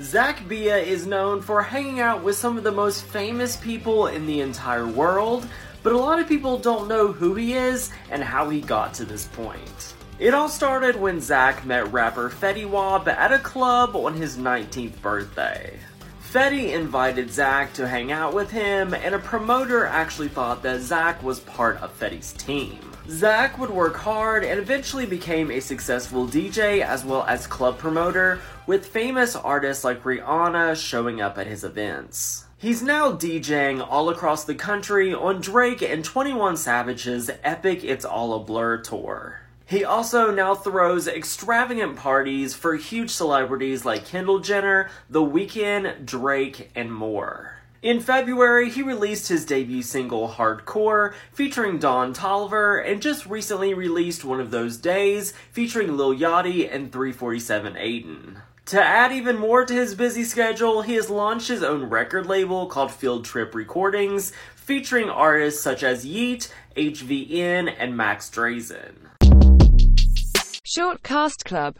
Zach Bia is known for hanging out with some of the most famous people in the entire world, but a lot of people don't know who he is and how he got to this point. It all started when Zach met rapper Fetty Wap at a club on his 19th birthday. Fetty invited Zach to hang out with him, and a promoter actually thought that Zach was part of Fetty's team. Zach would work hard and eventually became a successful DJ as well as club promoter, with famous artists like Rihanna showing up at his events. He's now DJing all across the country on Drake and 21 Savage's epic It's All a Blur tour. He also now throws extravagant parties for huge celebrities like Kendall Jenner, The Weeknd, Drake, and more. In February, he released his debut single Hardcore, featuring Don Toliver, and just recently released One of Those Days, featuring Lil Yachty and 347 Aiden. To add even more to his busy schedule, he has launched his own record label called Field Trip Recordings, featuring artists such as Yeat, HVN, and Max Drazen. Short Cast Club